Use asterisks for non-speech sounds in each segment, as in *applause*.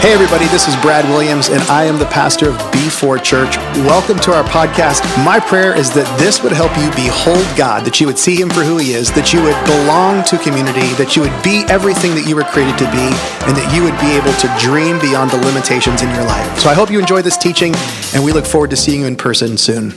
Hey, everybody, this is Brad Williams, and I am the pastor of B4 Church. Welcome to our podcast. My prayer is that this would help you behold God, that you would see Him for who He is, that you would belong to community, that you would be everything that you were created to be, and that you would be able to dream beyond the limitations in your life. So I hope you enjoy this teaching, and we look forward to seeing you in person soon.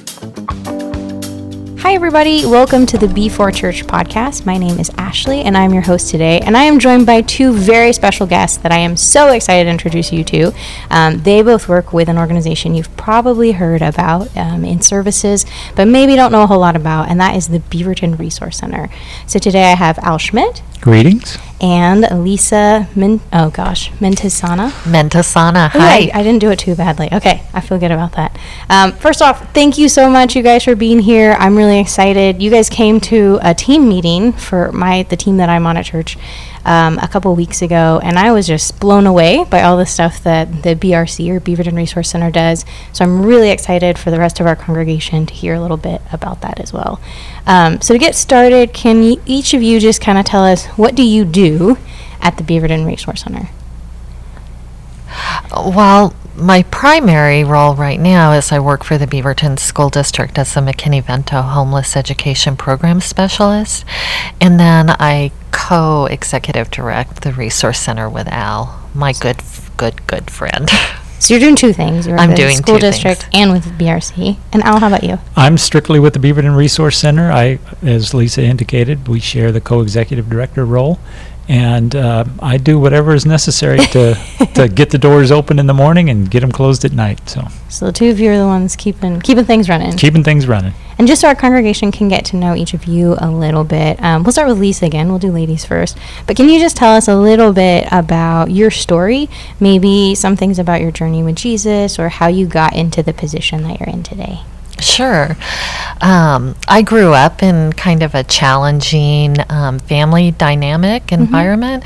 Hi, everybody. Welcome to the B4 Church podcast. My name is Ashleigh, and I'm your host today. And I am joined by two very special guests that I am so excited to introduce you to. Um, they both work with an organization you've probably heard about um, in services, but maybe don't know a whole lot about, and that is the Beaverton Resource Center. So today I have Al Schmitt Greetings. And Lisa Min- oh gosh, Mentisana. Mentasana. Ooh, Hi. I, I didn't do it too badly. Okay, I feel good about that. Um, first off, thank you so much, you guys, for being here. I'm really excited. You guys came to a team meeting for my the team that I'm on at church um, a couple weeks ago, and I was just blown away by all the stuff that the BRC or Beaverton Resource Center does. So I'm really excited for the rest of our congregation to hear a little bit about that as well. Um, so to get started, can y- each of you just kind of tell us what do you do at the Beaverton Resource Center? Well, my primary role right now is I work for the Beaverton School District as a McKinney-Vento Homeless Education Program Specialist, and then I co-executive direct the Resource Center with Al, my good, good, good friend. *laughs* So you're doing two things. You're I'm with the doing school two district things. and with BRC. And Al, how about you? I'm strictly with the Beaverton Resource Center. I, as Lisa indicated, we share the co-executive director role, and uh, I do whatever is necessary to *laughs* to get the doors open in the morning and get them closed at night. So So the two of you are the ones keeping keeping things running. keeping things running. And just so our congregation can get to know each of you a little bit, um, we'll start with Lisa again. We'll do ladies first. But can you just tell us a little bit about your story? Maybe some things about your journey with Jesus, or how you got into the position that you're in today. Sure. Um, I grew up in kind of a challenging um, family dynamic environment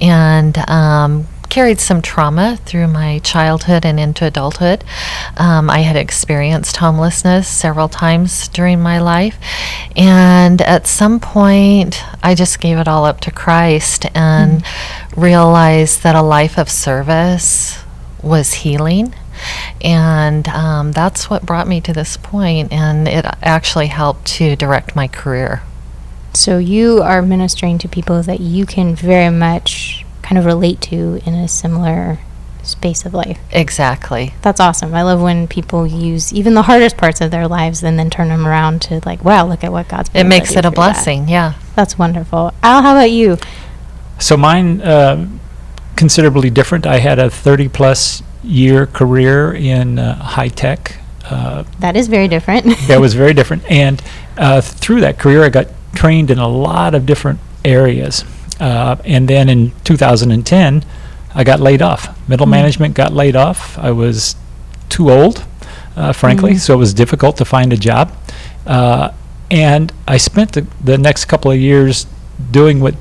and um, carried some trauma through my childhood and into adulthood. Um, I had experienced homelessness several times during my life. And at some point, I just gave it all up to Christ and realized that a life of service was healing. And um, that's what brought me to this point, and it actually helped to direct my career. So you are ministering to people that you can very much kind of relate to in a similar space of life. Exactly. That's awesome. I love when people use even the hardest parts of their lives and then turn them around to like, wow, look at what God's It makes it a through that. blessing, yeah. That's wonderful. Al, how about you? So mine uh, considerably different. I had a 30 plus year career in uh, high tech. Uh, That is very different. *laughs* that was very different. And uh, through that career, I got trained in a lot of different areas. Uh, and then in 2010, I got laid off. Middle management got laid off. I was too old, uh, frankly, so it was difficult to find a job. Uh, and I spent the, the next couple of years doing what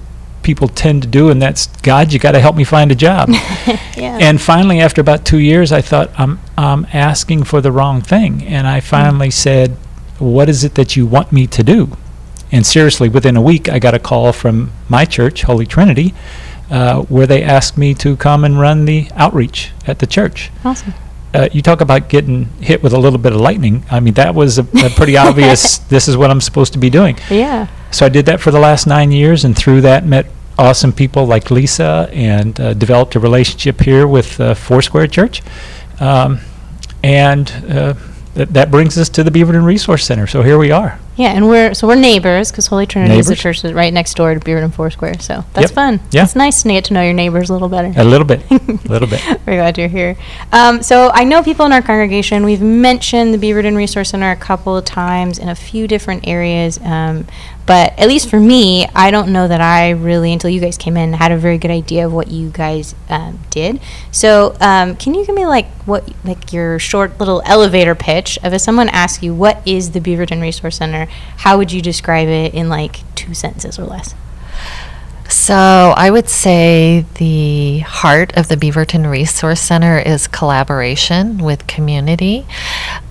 people tend to do, and that's God, you got to help me find a job. *laughs* yeah. And finally, after about two years, I thought I'm I'm asking for the wrong thing, and I finally said, "What is it that you want me to do?" And seriously, within a week, I got a call from my church, Holy Trinity, uh, where they asked me to come and run the outreach at the church. awesome. Uh, you talk about getting hit with a little bit of lightning. I mean, that was a, a pretty *laughs* obvious. This is what I'm supposed to be doing. Yeah. So I did that for the last nine years, and through that met awesome people like Lisa, and uh, developed a relationship here with uh, Foursquare Church, um, and uh, th- that brings us to the Beaverton Resource Center. So here we are. Yeah, and we're so we're neighbors because Holy Trinity is the church that's right next door to Beaverton Foursquare. So that's Yep. fun. Yeah. It's nice to get to know your neighbors a little better. A little bit, a *laughs* little bit. We're glad you're here. Um, so I know people in our congregation. We've mentioned the Beaverton Resource Center a couple of times in a few different areas. Um, but at least for me, I don't know that I really, until you guys came in, had a very good idea of what you guys um, did. So um, can you give me like what, like your short little elevator pitch of if someone asks you what is the Beaverton Resource Center, how would you describe it in like two sentences or less? So I would say the heart of the Beaverton Resource Center is collaboration with community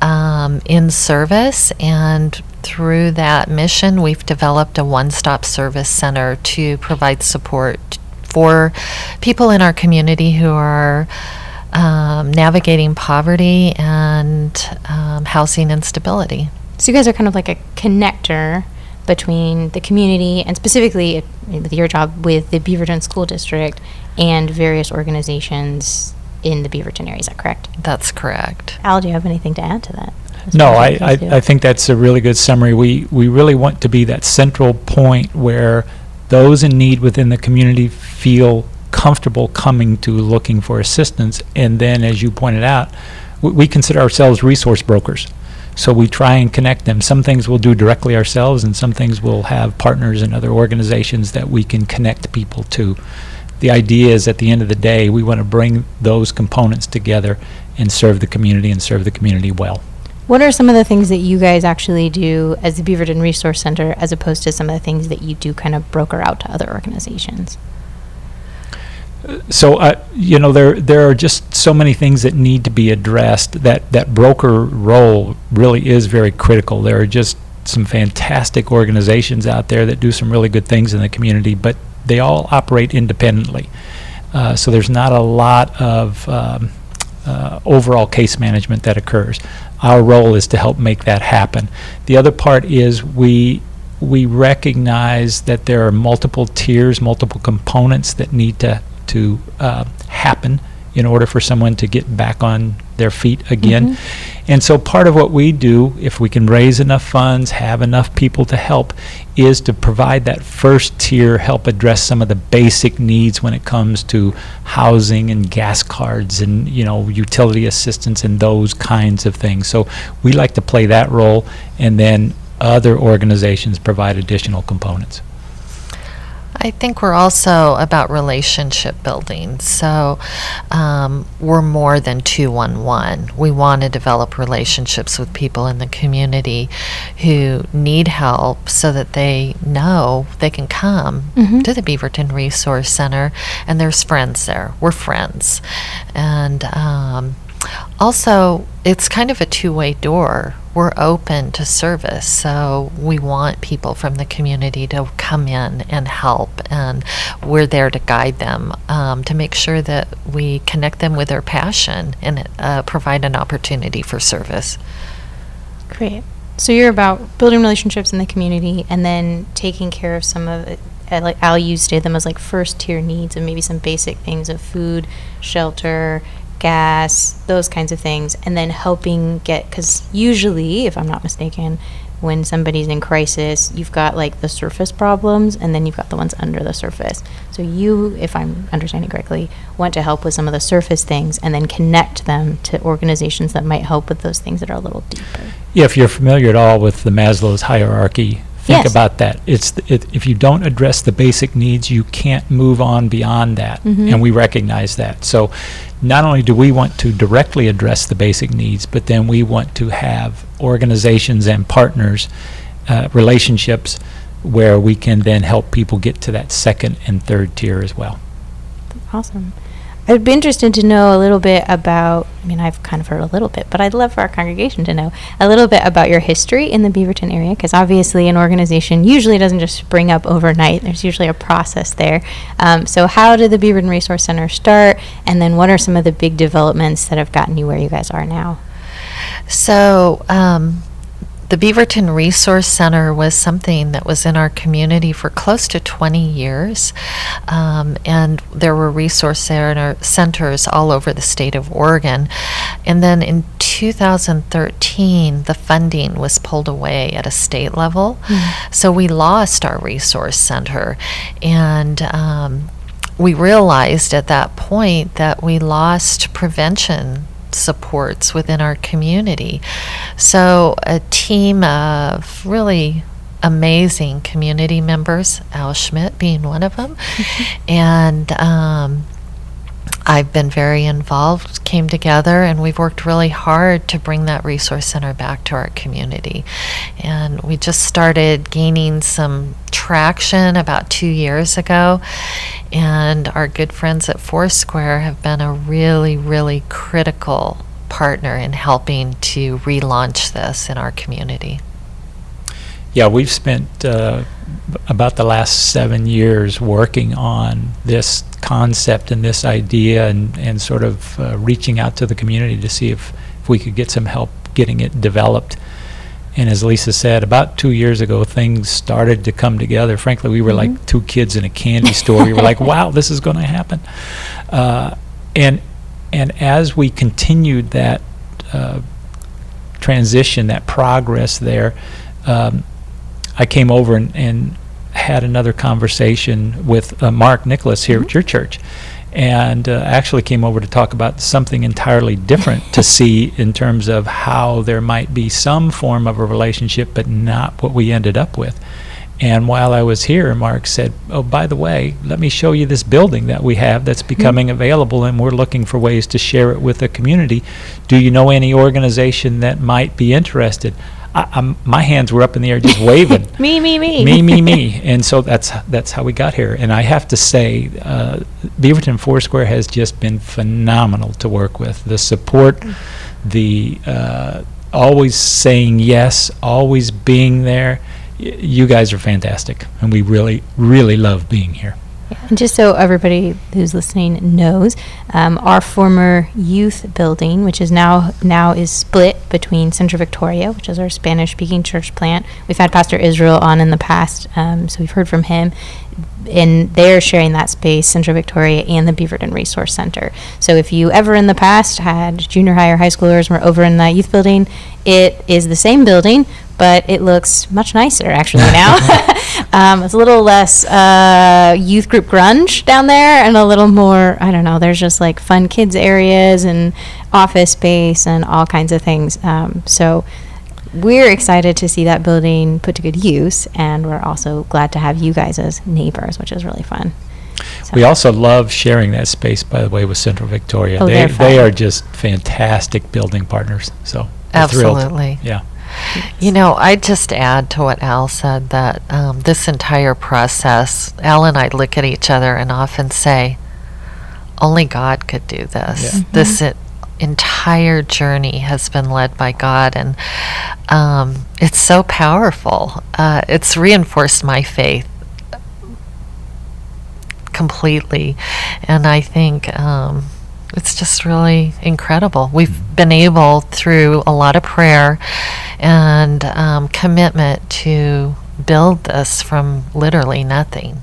um, in service. And through that mission, we've developed a one stop service center to provide support for people in our community who are um, navigating poverty and um, housing instability. So you guys are kind of like a connector between the community and specifically with your job with the Beaverton School District and various organizations in the Beaverton area. Is that correct? That's correct. Al, do you have anything to add to that? No, I, what you guys do? I, I think that's a really good summary. We, we really want to be that central point where those in need within the community feel comfortable coming to looking for assistance. And then, as you pointed out, we, we consider ourselves resource brokers. So we try and connect them. Some things we'll do directly ourselves, and some things we'll have partners and other organizations that we can connect people to. The idea is at the end of the day, we want to bring those components together and serve the community and serve the community well. What are some of the things that you guys actually do as the Beaverton Resource Center as opposed to some of the things that you do kind of broker out to other organizations? So, uh, you know, there there are just so many things that need to be addressed. That that broker role really is very critical. There are just some fantastic organizations out there that do some really good things in the community, but they all operate independently. Uh, so there's not a lot of um, uh, overall case management that occurs. Our role is to help make that happen. The other part is we we recognize that there are multiple tiers, multiple components that need to to uh, happen in order for someone to get back on their feet again. And so part of what we do, if we can raise enough funds, have enough people to help, is to provide that first tier, help address some of the basic needs when it comes to housing and gas cards and, you know, utility assistance and those kinds of things. So we like to play that role, and then other organizations provide additional components. I think we're also about relationship building. So um, we're more than 211. We want to develop relationships with people in the community who need help so that they know they can come Mhm. to the Beaverton Resource Center and there's friends there. We're friends. And um, also, it's kind of a two way door. We're open to service, so we want people from the community to come in and help, and we're there to guide them um, to make sure that we connect them with their passion and uh, provide an opportunity for service. Great. So you're about building relationships in the community and then taking care of some of it. uh, Like Al used them as like first tier needs and maybe some basic things of food, shelter, gas, those kinds of things, and then helping get because usually, if I'm not mistaken, when somebody's in crisis, you've got like the surface problems and then you've got the ones under the surface. So you, if I'm understanding correctly, want to help with some of the surface things and then connect them to organizations that might help with those things that are a little deeper. Yeah, if you're familiar at all with the Maslow's hierarchy, think Yes. about that. It's th- it, if you don't address the basic needs, you can't move on beyond that, Mhm. and we recognize that. So, not only do we want to directly address the basic needs, but then we want to have organizations and partners, uh, relationships, where we can then help people get to that second and third tier as well. Awesome. I'd be interested to know a little bit about, I mean, I've kind of heard a little bit, but I'd love for our congregation to know a little bit about your history in the Beaverton area, because obviously an organization usually doesn't just spring up overnight. There's usually a process there. Um, so, how did the Beaverton Resource Center start, and then what are some of the big developments that have gotten you where you guys are now? So, um, the Beaverton Resource Center was something that was in our community for close to 20 years. Um, and there were resource center, centers all over the state of Oregon. And then in 2013, the funding was pulled away at a state level. So we lost our resource center. And um, we realized at that point that we lost prevention supports within our community. So, a team of really amazing community members, Al Schmitt being one of them, *laughs* and um, I've been very involved, came together, and we've worked really hard to bring that resource center back to our community. And we just started gaining some traction about two years ago. And our good friends at Foursquare have been a really, really critical partner in helping to relaunch this in our community. Yeah, we've spent uh, about the last seven years working on this concept and this idea and, and sort of uh, reaching out to the community to see if, if we could get some help getting it developed. And as Lisa said, about two years ago, things started to come together. Frankly, we were like two kids in a candy store. we were like, *laughs* wow, this is going to happen. Uh, and, and as we continued that uh, transition, that progress there, um, I came over and, and had another conversation with uh, Mark Nicholas here at your church, and uh, actually came over to talk about something entirely different to *laughs* see in terms of how there might be some form of a relationship, but not what we ended up with. And while I was here, Mark said, "Oh, by the way, let me show you this building that we have that's becoming available, and we're looking for ways to share it with the community. Do you know any organization that might be interested?" I, I'm, my hands were up in the air, just waving. *laughs* Me, me, me. me, me, me. *laughs* And so that's that's how we got here. And I have to say, uh, Beaverton Foursquare has just been phenomenal to work with. The support, the uh, always saying yes, always being there. Y- you guys are fantastic, and we really, really love being here. And just so everybody who's listening knows, um, our former youth building, which is now now is split between Central Victoria, which is our Spanish-speaking church plant. We've had Pastor Israel on in the past, um, so we've heard from him. And they're sharing that space, Central Victoria and the Beaverton Resource Center. So if you ever in the past had junior high or high schoolers were over in the youth building, it is the same building, but it looks much nicer actually now. *laughs* *laughs* um, it's a little less uh, youth group grunge down there, and a little more. I don't know. There's just like fun kids areas and office space and all kinds of things. Um, so we're excited to see that building put to good use, and we're also glad to have you guys as neighbors, which is really fun. So- We also love sharing that space, by the way, with Central Victoria. Oh, they they're they are just fantastic building partners. So we're thrilled. Absolutely. Yeah. You know, I'd just add to what Al said that um, this entire process, Al and I look at each other and often say, only God could do this. Yeah. This e- entire journey has been led by God, and um, it's so powerful. Uh, it's reinforced my faith completely, and I think. Um, it's just really incredible. We've been able, through a lot of prayer and um, commitment, to build this from literally nothing.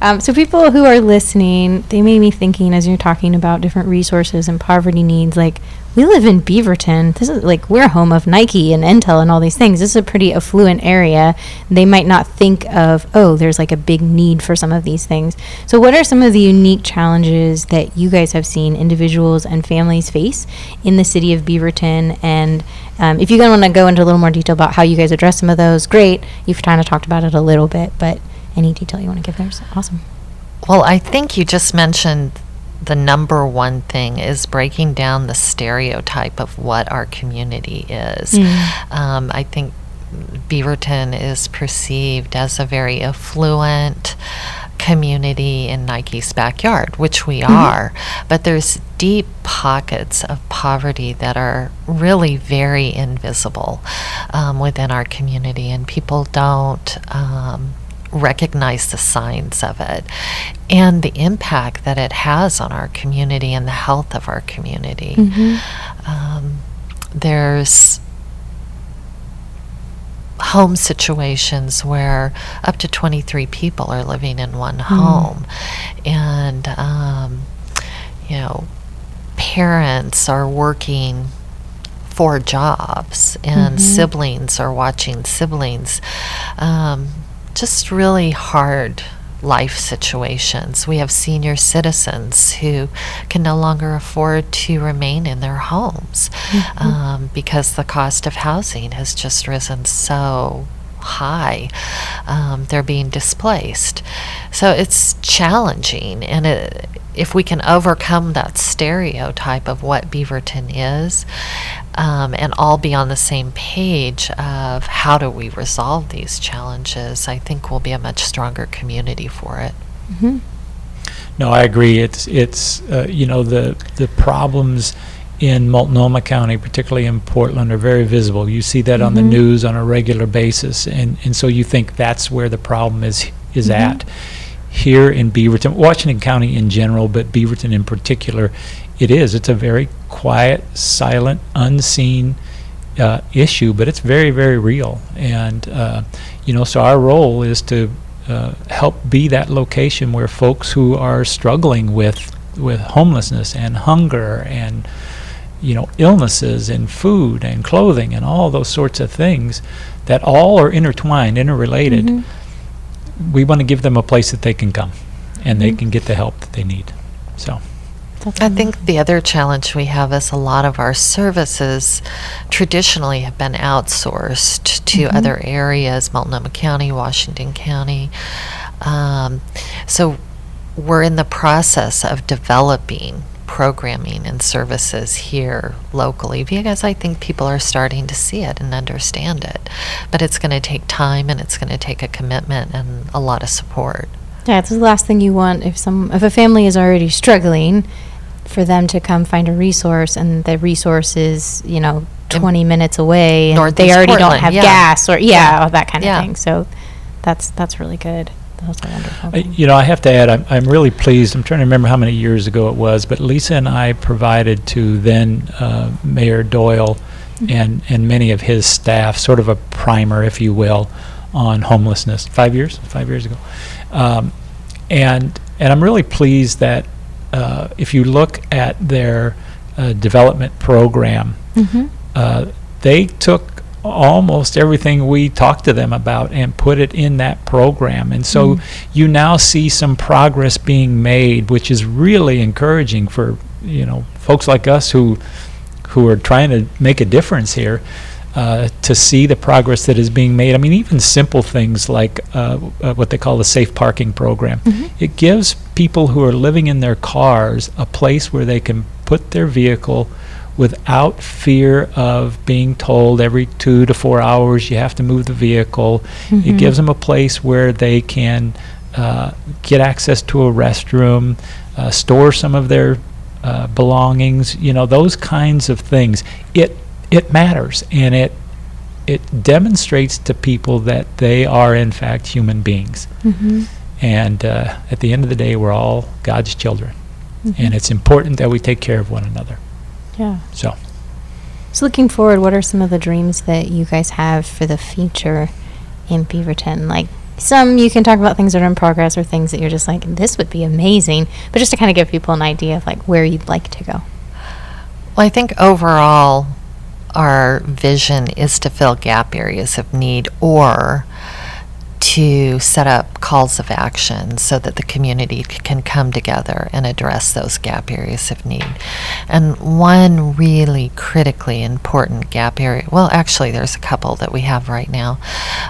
Um, so people who are listening, they may be thinking as you're talking about different resources and poverty needs, like we live in Beaverton. This is like we're home of Nike and Intel and all these things. This is a pretty affluent area. They might not think of, oh, there's like a big need for some of these things. So what are some of the unique challenges that you guys have seen individuals and families face in the city of Beaverton? And um, if you guys want to go into a little more detail about how you guys address some of those, great. You've kind of talked about it a little bit, but any detail you want to give there is awesome. Well, I think you just mentioned the number one thing is breaking down the stereotype of what our community is. Um, I think Beaverton is perceived as a very affluent community in Nike's backyard, which we are, but there's deep pockets of poverty that are really very invisible um, within our community, and people don't. Um, recognize the signs of it and the impact that it has on our community and the health of our community. Um, there's home situations where up to 23 people are living in one home. And um, you know parents are working four jobs and siblings are watching siblings. Um, just really hard life situations. We have senior citizens who can no longer afford to remain in their homes um, because the cost of housing has just risen so high. Um, they're being displaced. So it's challenging. And it, if we can overcome that stereotype of what Beaverton is um, and all be on the same page of how do we resolve these challenges, I think we'll be a much stronger community for it. No, I agree. It's it's uh, you know the the problems in Multnomah County, particularly in Portland, are very visible. You see that on the news on a regular basis, and and so you think that's where the problem is is at. here in Beaverton, Washington County in general, but Beaverton in particular, it is. It's a very quiet, silent, unseen uh, issue, but it's very, very real. And, uh, you know, so our role is to uh, help be that location where folks who are struggling with, with homelessness and hunger and, you know, illnesses and food and clothing and all those sorts of things that all are intertwined, interrelated. Mhm. We want to give them a place that they can come and they Mhm. can get the help that they need. So, I think the other challenge we have is a lot of our services traditionally have been outsourced to Mhm. other areas, Multnomah County, Washington County. Um, so we're in the process of developing programming and services here locally because I think people are starting to see it and understand it. But it's going to take time and it's going to take a commitment and a lot of support. Yeah, it's the last thing you want if some if a family is already struggling, for them to come find a resource and the resource is you know In twenty minutes away and Northeast they already don't have yeah. gas or yeah, Yeah. that kind of Yeah. thing. So that's that's really good. Those are wonderful. I- you know, I have to add, I'm, I'm really pleased. I'm trying to remember how many years ago it was, but Lisa and I provided to then uh, Mayor Doyle and, and many of his staff sort of a primer, if you will, on homelessness. Five years? Five years ago. Um, and, and I'm really pleased that uh, if you look at their uh, development program, Mhm. uh, they took almost everything we talked to them about and put it in that program. And so Mm. you now see some progress being made, which is really encouraging for you know folks like us who who are trying to make a difference here. Uh, to see the progress that is being made. I mean, even simple things like uh, uh, what they call the safe parking program. Mhm. It gives people who are living in their cars a place where they can put their vehicle without fear of being told every two to four hours you have to move the vehicle. It Mhm. gives them a place where they can uh, get access to a restroom, uh, store some of their uh, belongings, you know, those kinds of things. It it matters, and it it demonstrates to people that they are in fact human beings. Mhm. And uh, at the end of the day, we're all God's children, Mhm. and it's important that we take care of one another. Yeah. So. So looking forward, what are some of the dreams that you guys have for the future in Beaverton? Like some you can talk about things that are in progress or things that you're just like this would be amazing, but just to kind of give people an idea of like where you'd like to go. Well, I think overall, our vision is to fill gap areas of need or to set up calls of action so that the community c- can come together and address those gap areas of need. And one really critically important gap area, well, actually, there's a couple that we have right now,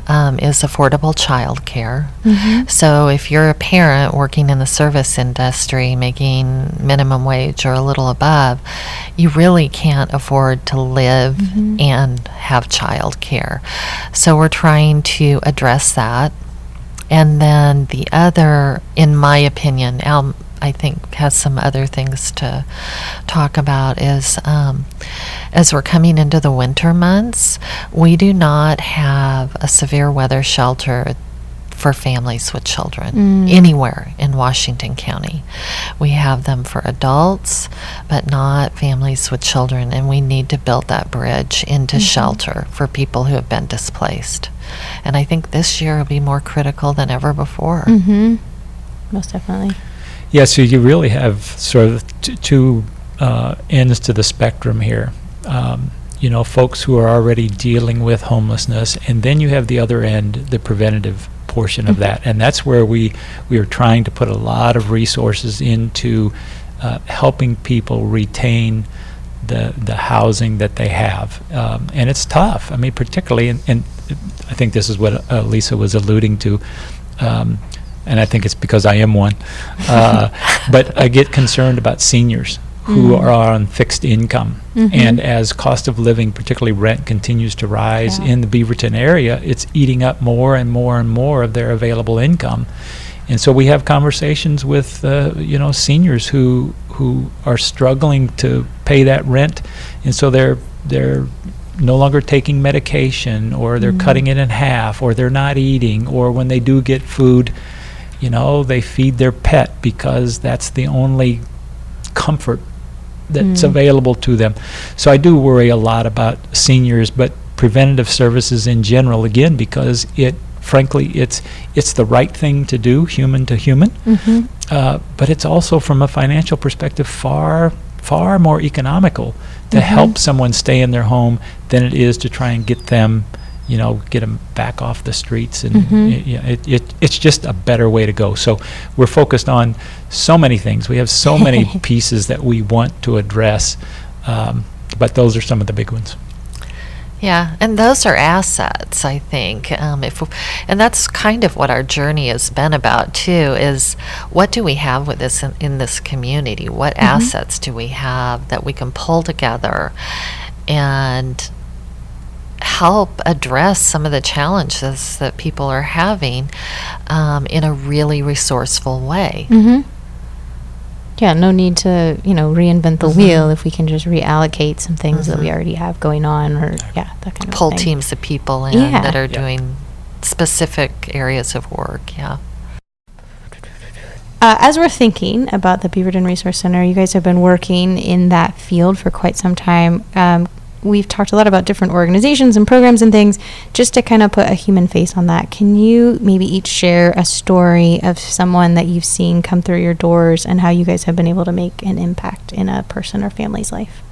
um, is affordable childcare. Mhm. So if you're a parent working in the service industry making minimum wage or a little above, you really can't afford to live Mhm. and have child care. So we're trying to address that. And then the other, in my opinion, Al, I think, has some other things to talk about is um, as we're coming into the winter months, we do not have a severe weather shelter for families with children Mm. anywhere in Washington County. We have them for adults, but not families with children, and we need to build that bridge into Mhm. shelter for people who have been displaced. And I think this year will be more critical than ever before. Mhm. Most definitely. Yeah, so you really have sort of t- two uh, ends to the spectrum here. Um, you know, folks who are already dealing with homelessness, and then you have the other end, the preventative portion of Mhm. that, and that's where we we are trying to put a lot of resources into uh, helping people retain the the housing that they have, um, and it's tough. I mean, particularly, and, and I think this is what uh, Lisa was alluding to. Um, and I think it's because I am one. *laughs* Uh, but I get concerned about seniors who Mm. are on fixed income. Mhm. And as cost of living, particularly rent, continues to rise Yeah. in the Beaverton area, it's eating up more and more and more of their available income. And so we have conversations with, uh, you know, seniors who who are struggling to pay that rent, and so they're they're no longer taking medication, or they're Mm. cutting it in half, or they're not eating, or when they do get food, you know, they feed their pet because that's the only comfort that's Mm. available to them. So I do worry a lot about seniors, but preventative services in general again because it frankly it's it's the right thing to do human to human Mm-hmm. uh, but it's also from a financial perspective far far more economical to Mhm. help someone stay in their home than it is to try and get them you know get them back off the streets and Mhm. it, it, it it's just a better way to go so we're focused on so many things we have so many *laughs* pieces that we want to address um, but those are some of the big ones Yeah, and those are assets, I think. Um, if and that's kind of what our journey has been about too. Is what do we have with this in, in this community? What assets do we have that we can pull together and help address some of the challenges that people are having um, in a really resourceful way? Mm-hmm. Yeah, no need to, you know, reinvent the Mhm. wheel if we can just reallocate some things that we Mhm. already have going on or yeah, that kind of Pull thing. teams of people in Yeah. that are Yeah. doing specific areas of work. Yeah. Uh, as we're thinking about the Beaverton Resource Center, you guys have been working in that field for quite some time. Um, we've talked a lot about different organizations and programs and things. Just to kind of put a human face on that, can you maybe each share a story of someone that you've seen come through your doors and how you guys have been able to make an impact in a person or family's life?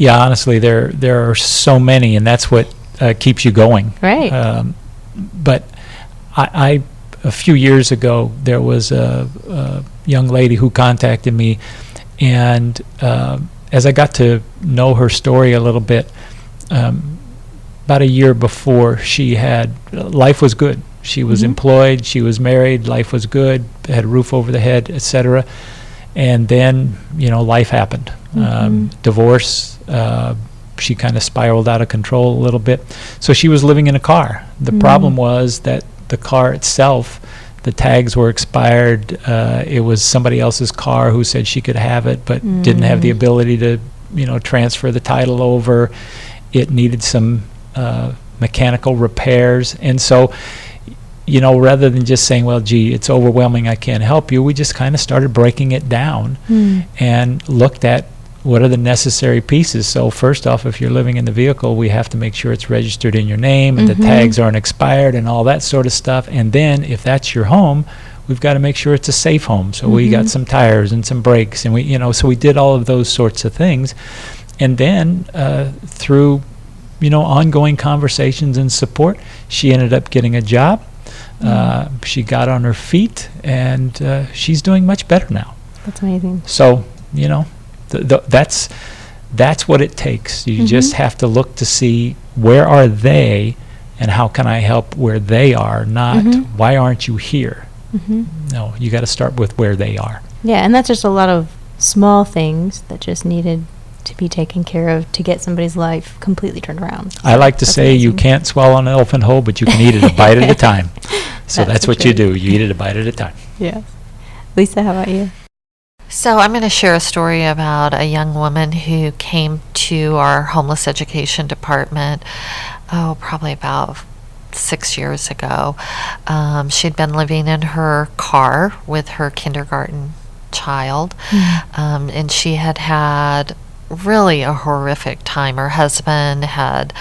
yeah honestly there there are so many and that's what uh, keeps you going Right. um, but I, I a few years ago there was a, a young lady who contacted me and um as I got to know her story a little bit um, about a year before she had life was good she was Mhm. employed she was married life was good had a roof over the head etc and then you know life happened um, Mhm. divorce uh, she kind of spiraled out of control a little bit so she was living in a car the Mm. problem was that the car itself the tags were expired uh, it was somebody else's car who said she could have it but didn't have the Mm. ability to you know transfer the title over it needed some uh, mechanical repairs and so you know rather than just saying well gee it's overwhelming i can't help you we just kind of started breaking it down Mm. and looked at what are the necessary pieces. So first off, if you're living in the vehicle, we have to make sure it's registered in your name and Mhm. the tags aren't expired and all that sort of stuff. And then if that's your home, we've got to make sure it's a safe home. So we got Mhm. some tires and some brakes and we, you know, so we did all of those sorts of things. And then uh, through, you know, ongoing conversations and support, she ended up getting a job. Uh, she got on her feet and uh, she's doing much better now. That's amazing. So you know, th- th- that's that's what it takes. You just Mhm. have to look to see where are they, and how can I help where they are. Not Mhm. why aren't you here? hmm No, you got to start with where they are. Yeah, and that's just a lot of small things that just needed to be taken care of to get somebody's life completely turned around. I like to That's say you can't swallow an elephant whole, but you can eat it a bite at a *laughs* time. So That's that's, the what you do. You eat it a bite at a time. Yeah. Lisa, how about you? So, I'm going to share a story about a young woman who came to our homeless education department, oh, probably about six years ago. Um, she'd been living in her car with her kindergarten child, um, and she had had really a horrific time. Her husband had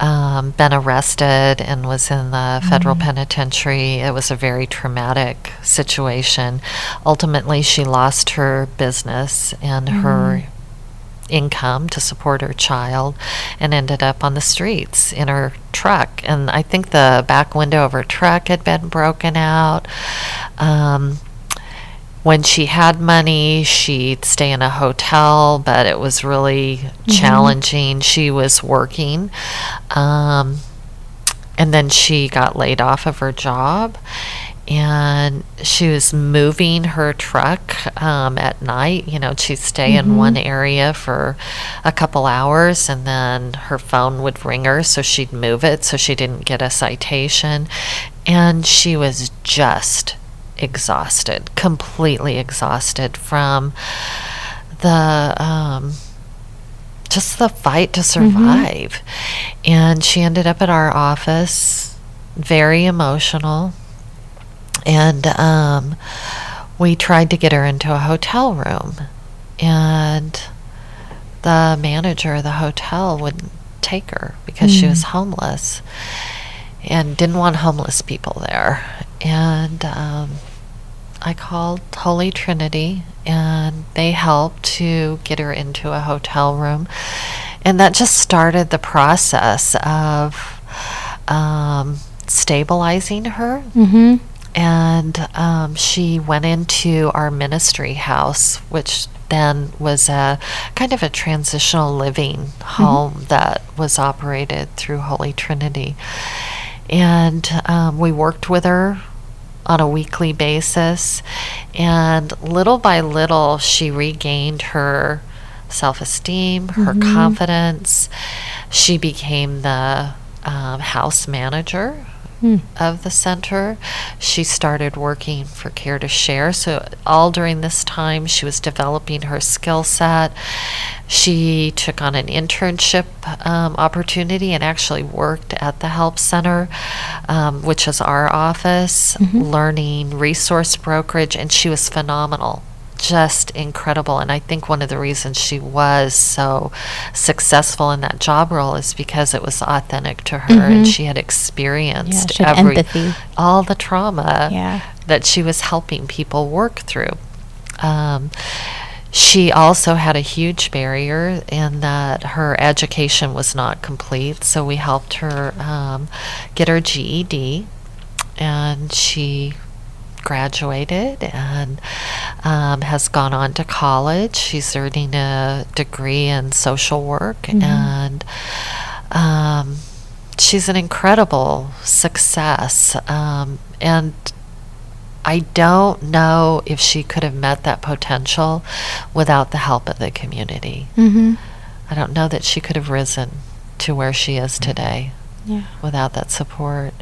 um, been arrested and was in the federal penitentiary. It was a very traumatic situation. Ultimately, she lost her business and her income to support her child and ended up on the streets in her truck. And I think the back window of her truck had been broken out. Um, when she had money, she'd stay in a hotel, but it was really challenging. She was working. Um, and then she got laid off of her job. And she was moving her truck um, at night. You know, she'd stay in one area for a couple hours and then her phone would ring her, so she'd move it so she didn't get a citation. And she was just exhausted, completely exhausted from the um, just the fight to survive. And she ended up at our office, very emotional. and um, we tried to get her into a hotel room, and the manager of the hotel wouldn't take her because she was homeless and didn't want homeless people there. And um, I called Holy Trinity, and they helped to get her into a hotel room. And that just started the process of um, stabilizing her. Mm-hmm. And um, she went into our ministry house, which then was a kind of a transitional living home that was operated through Holy Trinity. And um, we worked with her on a weekly basis. And little by little, she regained her self esteem, her confidence. She became the um, house manager of the center. She started working for Care to Share. So, all during this time, she was developing her skill set. She took on an internship um, opportunity and actually worked at the Help Center, um, which is our office, learning resource brokerage, and she was phenomenal just incredible. And I think one of the reasons she was so successful in that job role is because it was authentic to her and she had experienced she had every empathy. all the trauma Yeah. that she was helping people work through. Um, she also had a huge barrier in that her education was not complete, so we helped her um, get her GED, and she graduated and um, has gone on to college. She's earning a degree in social work, and um, she's an incredible success. Um, and I don't know if she could have met that potential without the help of the community. Mm-hmm. I don't know that she could have risen to where she is today Yeah. without that support.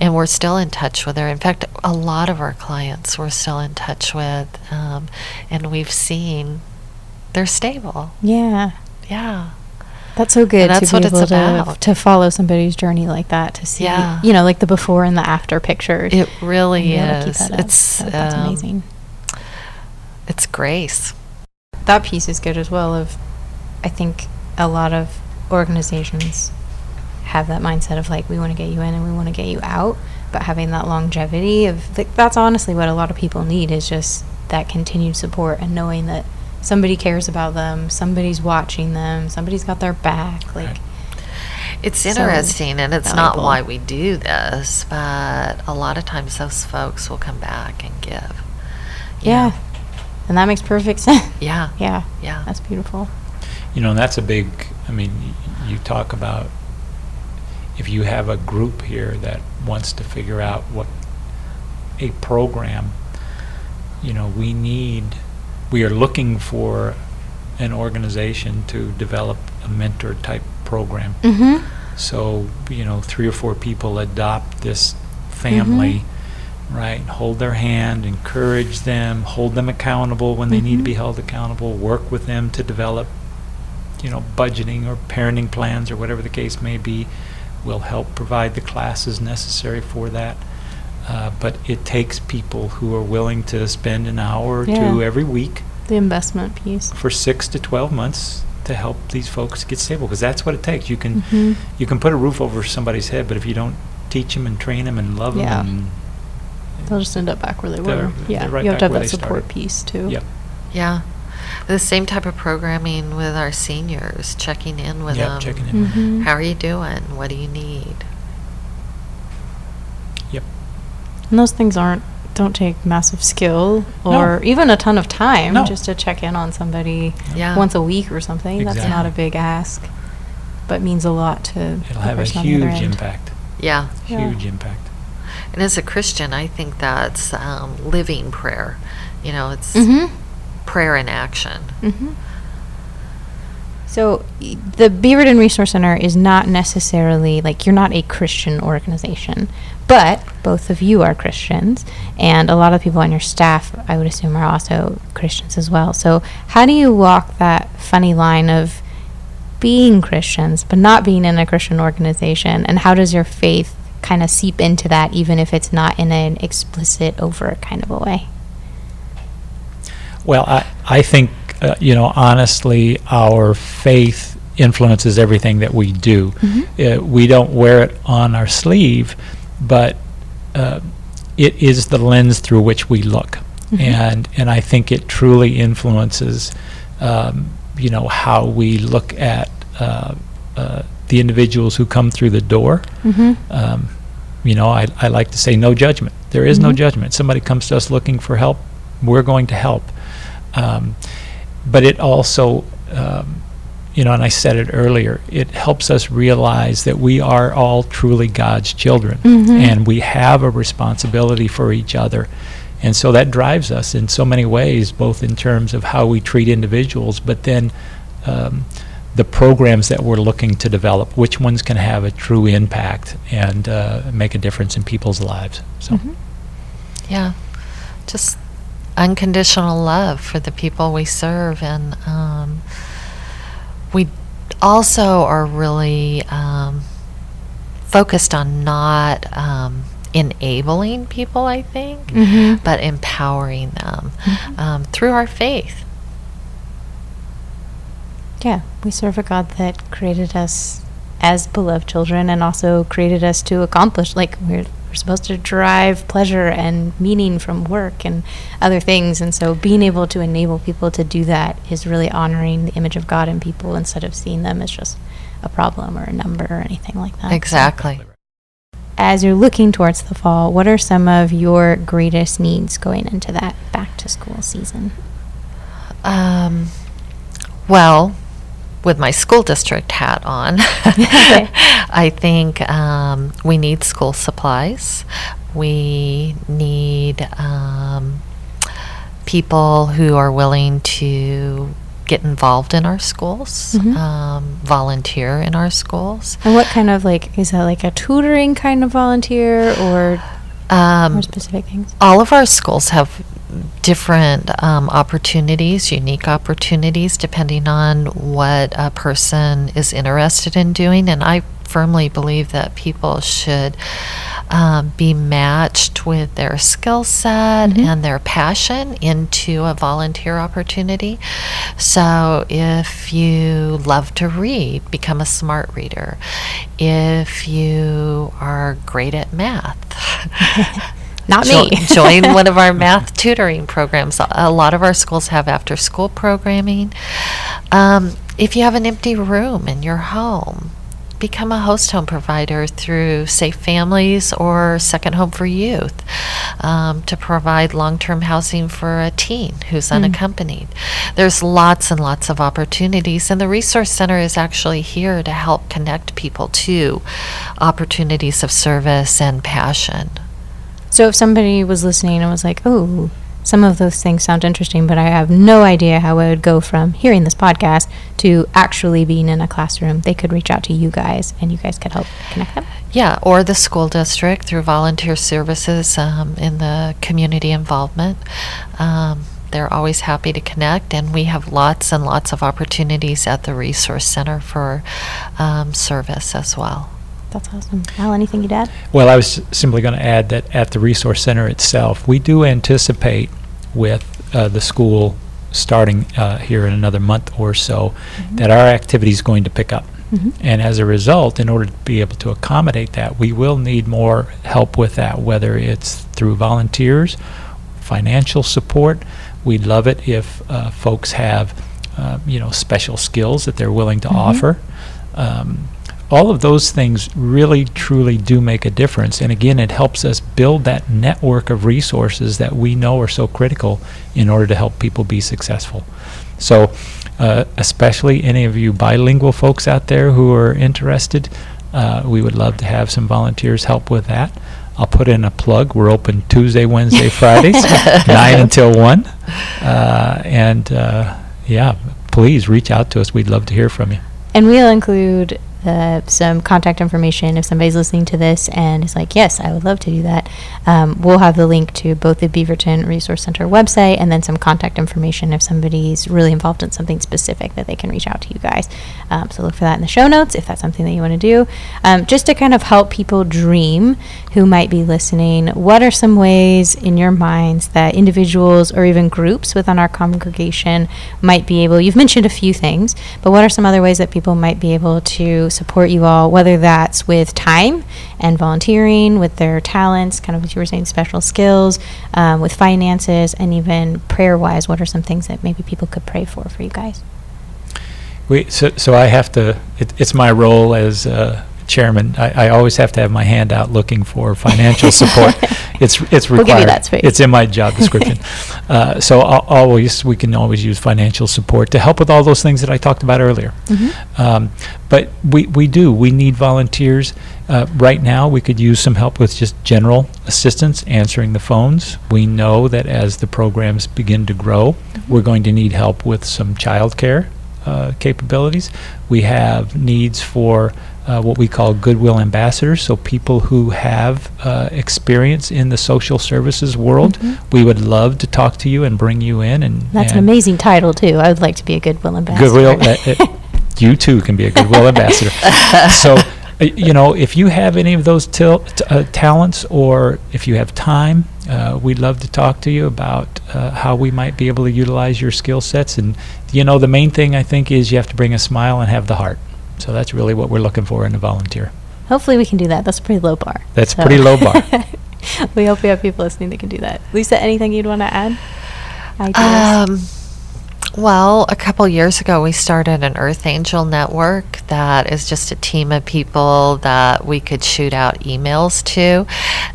And we're still in touch with her. In fact, a lot of our clients we're still in touch with, um, and we've seen they're stable. Yeah. Yeah. That's so good that's to be what it's to, about. to follow somebody's journey like that to see, Yeah. you know, like the before and the after pictures. It really And be able to keep is. that up. It's That- that's um, amazing. It's grace. That piece is good as well. Of, I think a lot of organizations have that mindset of like we want to get you in and we want to get you out, but having that longevity of like that's honestly what a lot of people need is just that continued support and knowing that somebody cares about them, somebody's watching them, somebody's got their back. Like, Right. It's So interesting, and it's not why we do this, but a lot of times those folks will come back and give. yeah. know? And that makes perfect *laughs* sense. Yeah. yeah. Yeah. That's beautiful. You know, and that's a big, I mean, you talk about if you have a group here that wants to figure out what a program, you know, we need, we are looking for an organization to develop a mentor type program. Mm-hmm. So, you know, three or four people adopt this family, right? Hold their hand, encourage them, hold them accountable when they need to be held accountable, work with them to develop, you know, budgeting or parenting plans or whatever the case may be. We'll help provide the classes necessary for that. Uh, but it takes people who are willing to spend an hour or Yeah. two every week The investment piece. for six to 12 months to help these folks get stable because that's what it takes. You can Mhm. you can put a roof over somebody's head, but if you don't teach them and train them and love Yeah. them, They'll just end up back where they were. Yeah. right you have to have that support started. piece too. and yep, Yeah. The same type of programming with our seniors, checking in with yep, them. checking in. Mhm. How are you doing? What do you need? Yep. And those things aren't don't take massive skill No. or even a ton of time No. just to check in on somebody Yeah. once a week or something. That's not a big ask, but means a lot to It'll the have a person on the other huge impact. Yeah. Yeah. Huge impact. And as a Christian, I think that's um, living prayer. You know, it's Mhm. Prayer in action. Mm-hmm. So the Beaverton Resource Center is not necessarily like you're not a Christian organization, but both of you are Christians, and a lot of people on your staff, I would assume, are also Christians as well. So how do you walk that funny line of being Christians but not being in a Christian organization, and how does your faith kind of seep into that, even if it's not in an explicit, overt kind of a way? Well, I, I think, uh, you know, honestly, our faith influences everything that we do. Uh, we don't wear it on our sleeve, but uh, it is the lens through which we look. And, and I think it truly influences, um, you know, how we look at uh, uh, the individuals who come through the door. Um, you know, I, I like to say no judgment. There is no judgment. Somebody comes to us looking for help, we're going to help. Um, but it also, um, you know, and I said it earlier, it helps us realize that we are all truly God's children and we have a responsibility for each other. And so that drives us in so many ways, both in terms of how we treat individuals, but then um, the programs that we're looking to develop, which ones can have a true impact and uh, make a difference in people's lives. So. Yeah, just unconditional love for the people we serve, and um, we also are really um, focused on not um, enabling people. I think, Mhm. but empowering them um, through our faith. Yeah, we serve a God that created us as beloved children and also created us to accomplish, like, we're, we're supposed to derive pleasure and meaning from work and other things. And so being able to enable people to do that is really honoring the image of God in people instead of seeing them as just a problem or a number or anything like that. Exactly. as you're looking towards the fall, what are some of your greatest needs going into that back to school season? Um, well, with my school district hat on, *laughs* *laughs* I think um, we need school supplies. We need um, people who are willing to get involved in our schools, Mhm. um, volunteer in our schools. And what kind of like is that like a tutoring kind of volunteer or Um, more specific things? all of our schools have different um, opportunities, unique opportunities, depending on what a person is interested in doing. And I firmly believe that people should um, be matched with their skill set Mhm. and their passion into a volunteer opportunity. So if you love to read, become a smart reader. If you are great at math, *laughs* *laughs* Not Jo- me. *laughs* join one of our math tutoring programs. A- lot of our schools have after school programming. Um, if you have an empty room in your home, become a host home provider through Safe Families or Second Home for Youth um, to provide long term housing for a teen who's unaccompanied. There's lots and lots of opportunities, and the Resource Center is actually here to help connect people to opportunities of service and passion. So if somebody was listening and was like, "Oh, some of those things sound interesting, but I have no idea how I would go from hearing this podcast to actually being in a classroom," they could reach out to you guys, and you guys could help connect them. Yeah, or the school district through volunteer services um, in the community involvement. Um, they're always happy to connect, and we have lots and lots of opportunities at the Resource Center for um, service as well. That's awesome. Al, anything you'd add? Well, I was simply going to add that at the Resource Center itself, we do anticipate with uh, the school starting uh, here in another month or so that our activity is going to pick up. Mhm. And as a result, in order to be able to accommodate that, we will need more help with that, whether it's through volunteers, financial support. We'd love it if uh, folks have, uh, you know, special skills that they're willing to Mhm. offer. Um, all of those things really truly do make a difference. And again it helps us build that network of resources that we know are so critical in order to help people be successful. So uh, especially any of you bilingual folks out there who are interested uh, we would love to have some volunteers help with that. I'll put in a plug. We're open tuesday wednesday *laughs* fridays 9 until 1 uh, and uh, yeah please reach out to us. We'd love to hear from you. And we'll include some contact information if somebody's listening to this and is like, yes, I would love to do that. Um, we'll have the link to both the Beaverton Resource Center website and then some contact information if somebody's really involved in something specific that they can reach out to you guys. Um, so look for that in the show notes if that's something that you want to do. Um, just to kind of help people dream who might be listening, what are some ways in your minds that individuals or even groups within our congregation might be able, you've mentioned a few things, but what are some other ways that people might be able to support you all, whether that's with time and volunteering, with their talents, kind of as you were saying, special skills, um, with finances, and even prayer wise? What are some things that maybe people could pray for for you guys? We, so, so I have to, it, it's my role as uh, chairman. I, I always have to have my hand out looking for financial *laughs* support. It's, it's required. We'll give you that space. It's in my job description. *laughs* uh, so I'll, always, we can always use financial support to help with all those things that I talked about earlier. Um, but we, we do, we need volunteers. Uh, right now, we could use some help with just general assistance, answering the phones. We know that as the programs begin to grow, we're going to need help with some childcare uh, capabilities. We have needs for uh, what we call goodwill ambassadors, so people who have uh, experience in the social services world. We would love to talk to you and bring you in. And That's an amazing title, too. I would like to be a Goodwill ambassador. Goodwill. uh, *laughs* uh, you too can be a goodwill ambassador. *laughs* So, uh, you know, if you have any of those til- t- uh, talents, or if you have time, uh, we'd love to talk to you about uh, how we might be able to utilize your skill sets. And you know, the main thing I think is you have to bring a smile and have the heart. So that's really what we're looking for in a volunteer. Hopefully, we can do that. That's a pretty low bar. That's So- pretty low bar. *laughs* we hope we have people listening that can do that. Lisa, anything you'd want to add? Ideas? Um, well, a couple years ago, we started an Earth Angel network that is just a team of people that we could shoot out emails to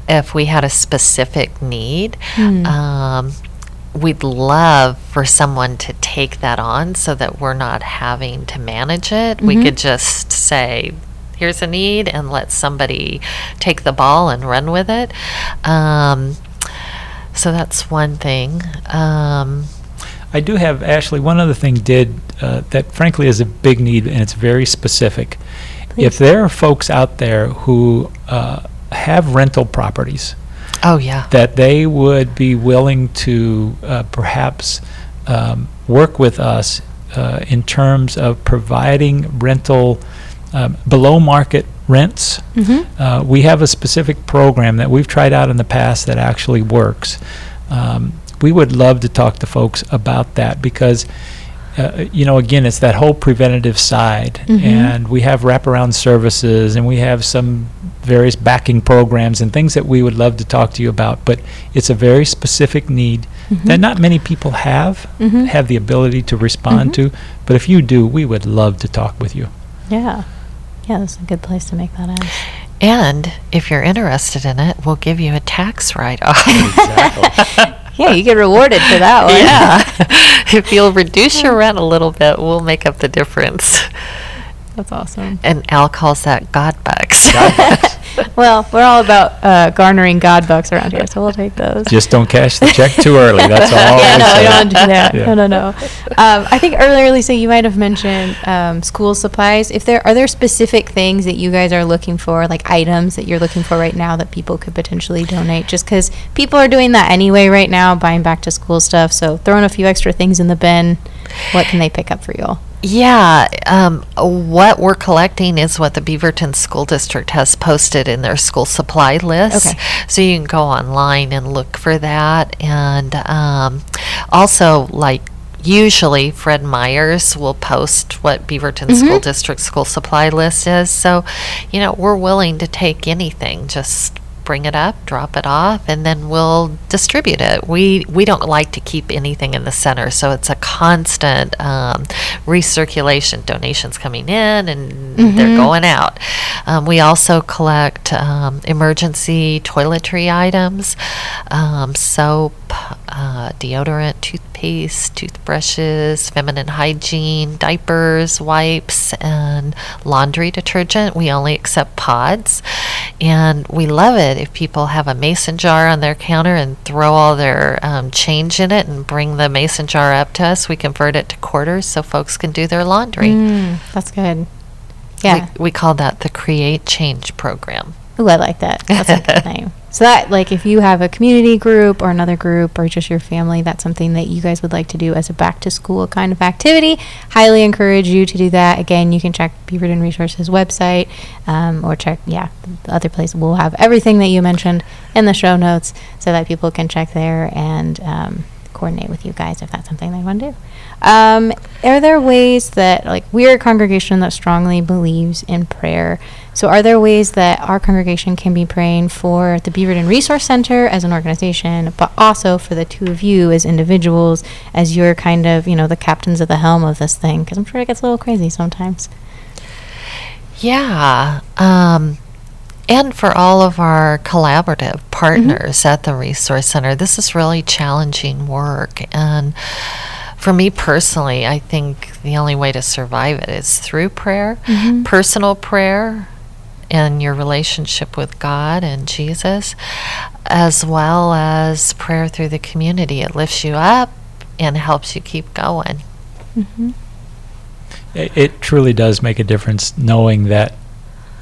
if we had a specific need. Um, we'd love for someone to take that on so that we're not having to manage it. We could just say, here's a need, and let somebody take the ball and run with it. Um, so that's one thing. Um, I do have Ashleigh. One other thing did uh, that, frankly, is a big need, and it's very specific. If there are folks out there who uh, have rental properties oh, yeah. that they would be willing to uh, perhaps um, work with us uh, in terms of providing rental um, below market rents. Uh, we have a specific program that we've tried out in the past that actually works. Um, we would love to talk to folks about that because, uh, you know, again, it's that whole preventative side, mm-hmm. and we have wraparound services, and we have some various backing programs and things that we would love to talk to you about. But it's a very specific need mm-hmm. that not many people have mm-hmm. have the ability to respond to. But if you do, we would love to talk with you. yeah. Yeah, that's a good place to make that end. And if you're interested in it, we'll give you a tax write off. *laughs* Yeah, you get rewarded for that one. yeah. *laughs* if you'll reduce your rent a little bit, we'll make up the difference. That's awesome. And Al calls that God bucks. *laughs* *laughs* Well, we're all about uh, garnering God bucks around here, so we'll take those. Just don't cash the check too early. That's *laughs* all. yeah, I no, say. don't do that. Yeah. No, no, no. Um, I think earlier, Lisa, you might have mentioned um, school supplies. If there are there specific things that you guys are looking for, like items that you're looking for right now that people could potentially donate, just because people are doing that anyway right now, buying back to school stuff. So throwing a few extra things in the bin, what can they pick up for you all? Yeah, um, what we're collecting is what the Beaverton School District has posted in their school supply list. Okay. So you can go online and look for that. And um, also, like, usually Fred Meyers will post what Beaverton School District school supply list is. So, you know, we're willing to take anything. Just bring it up, drop it off, and then we'll distribute it. We we don't like to keep anything in the center, so it's a constant um, recirculation. Donations coming in and they're going out. Um, we also collect um, emergency toiletry items, um, soap, uh, deodorant, toothpaste, toothbrushes, feminine hygiene, diapers, wipes, and laundry detergent. We only accept pods, and we love it if people have a mason jar on their counter and throw all their um, change in it and bring the mason jar up to us. We convert it to quarters so folks can do their laundry. Mm, that's good. Yeah. We, we call that the Create Change Program. Ooh, I like that. That's a good *laughs* name. So that, like, if you have a community group or another group or just your family, that's something that you guys would like to do as a back to school kind of activity. Highly encourage you to do that. Again, you can check Beaverton Resources website um, or check, yeah, the other place. We'll have everything that you mentioned in the show notes so that people can check there and um, coordinate with you guys if that's something they want to do. Um, are there ways that, like, we're a congregation that strongly believes in prayer. So, are there ways that our congregation can be praying for the Beaverton Resource Center as an organization, but also for the two of you as individuals, as you're kind of, you know, the captains of the helm of this thing? Because I'm sure it gets a little crazy sometimes. Yeah. Um, and for all of our collaborative partners at the Resource Center, this is really challenging work. And for me personally, I think the only way to survive it is through prayer, personal prayer, and your relationship with God and Jesus, as well as prayer through the community. It lifts you up and helps you keep going. It, it truly does make a difference knowing that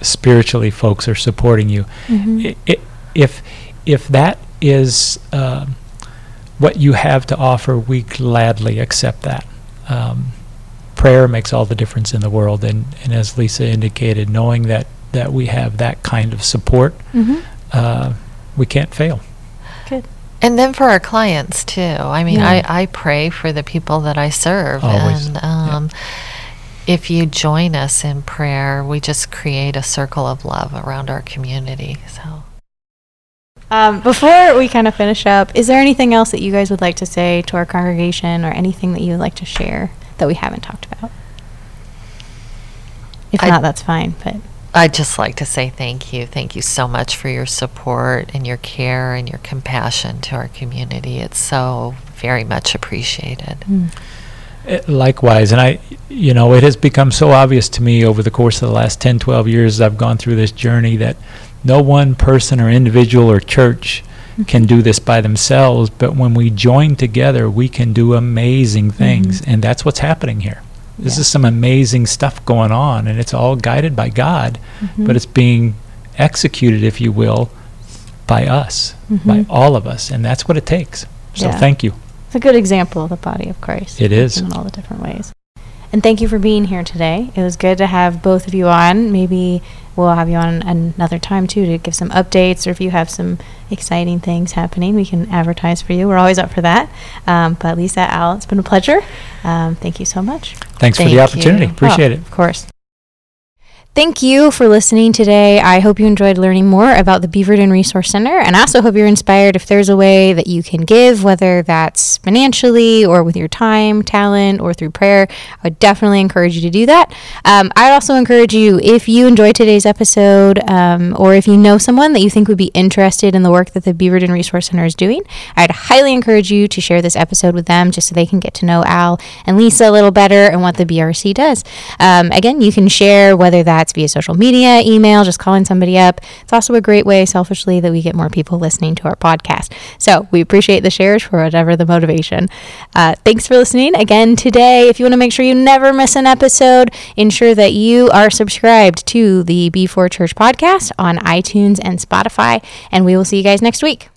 spiritually folks are supporting you. I- i- if if that is um, what you have to offer, we gladly accept that. Um, prayer makes all the difference in the world, and, and as Lisa indicated, knowing that that we have that kind of support, Mm-hmm. uh, we can't fail. Good. And then for our clients too. I mean, Yeah. I, I pray for the people that I serve. Always, And yeah. um, if you join us in prayer, we just create a circle of love around our community. So. Um, before we kind of finish up, is there anything else that you guys would like to say to our congregation or anything that you would like to share that we haven't talked about? If I- not, that's fine. But I'd just like to say thank you. Thank you so much for your support and your care and your compassion to our community. It's so very much appreciated. Uh, Likewise, and I, you know, it has become so obvious to me over the course of the last 10, 12 years as I've gone through this journey that no one person or individual or church mm-hmm. can do this by themselves, but when we join together, we can do amazing things, mm-hmm. and that's what's happening here. This Yeah. is some amazing stuff going on, and it's all guided by God, Mm-hmm. but it's being executed, if you will, by us, by Mhm. all of us, and that's what it takes. So Yeah. thank you. it's a good example of the body of Christ. It is. in all the different ways. And thank you for being here today. It was good to have both of you on. Maybe we'll have you on another time too to give some updates, or if you have some exciting things happening, we can advertise for you. We're always up for that. Um, but Lisa, Al, it's been a pleasure. Um, thank you so much. Thanks for the opportunity. you. Appreciate Oh, it. Of course. Thank you for listening today. I hope you enjoyed learning more about the Beaverton Resource Center, and I also hope you're inspired if there's a way that you can give, whether that's financially or with your time, talent, or through prayer. I would definitely encourage you to do that. Um, I'd also encourage you, if you enjoyed today's episode, um, or if you know someone that you think would be interested in the work that the Beaverton Resource Center is doing, I'd highly encourage you to share this episode with them just so they can get to know Al and Lisa a little better and what the BRC does. Um, again, you can share whether that's via social media, email, just calling somebody up. It's also a great way, selfishly, that we get more people listening to our podcast. So we appreciate the shares for whatever the motivation. Uh, thanks for listening again today. If you want to make sure you never miss an episode, ensure that you are subscribed to the B4 Church podcast on iTunes and Spotify. And we will see you guys next week.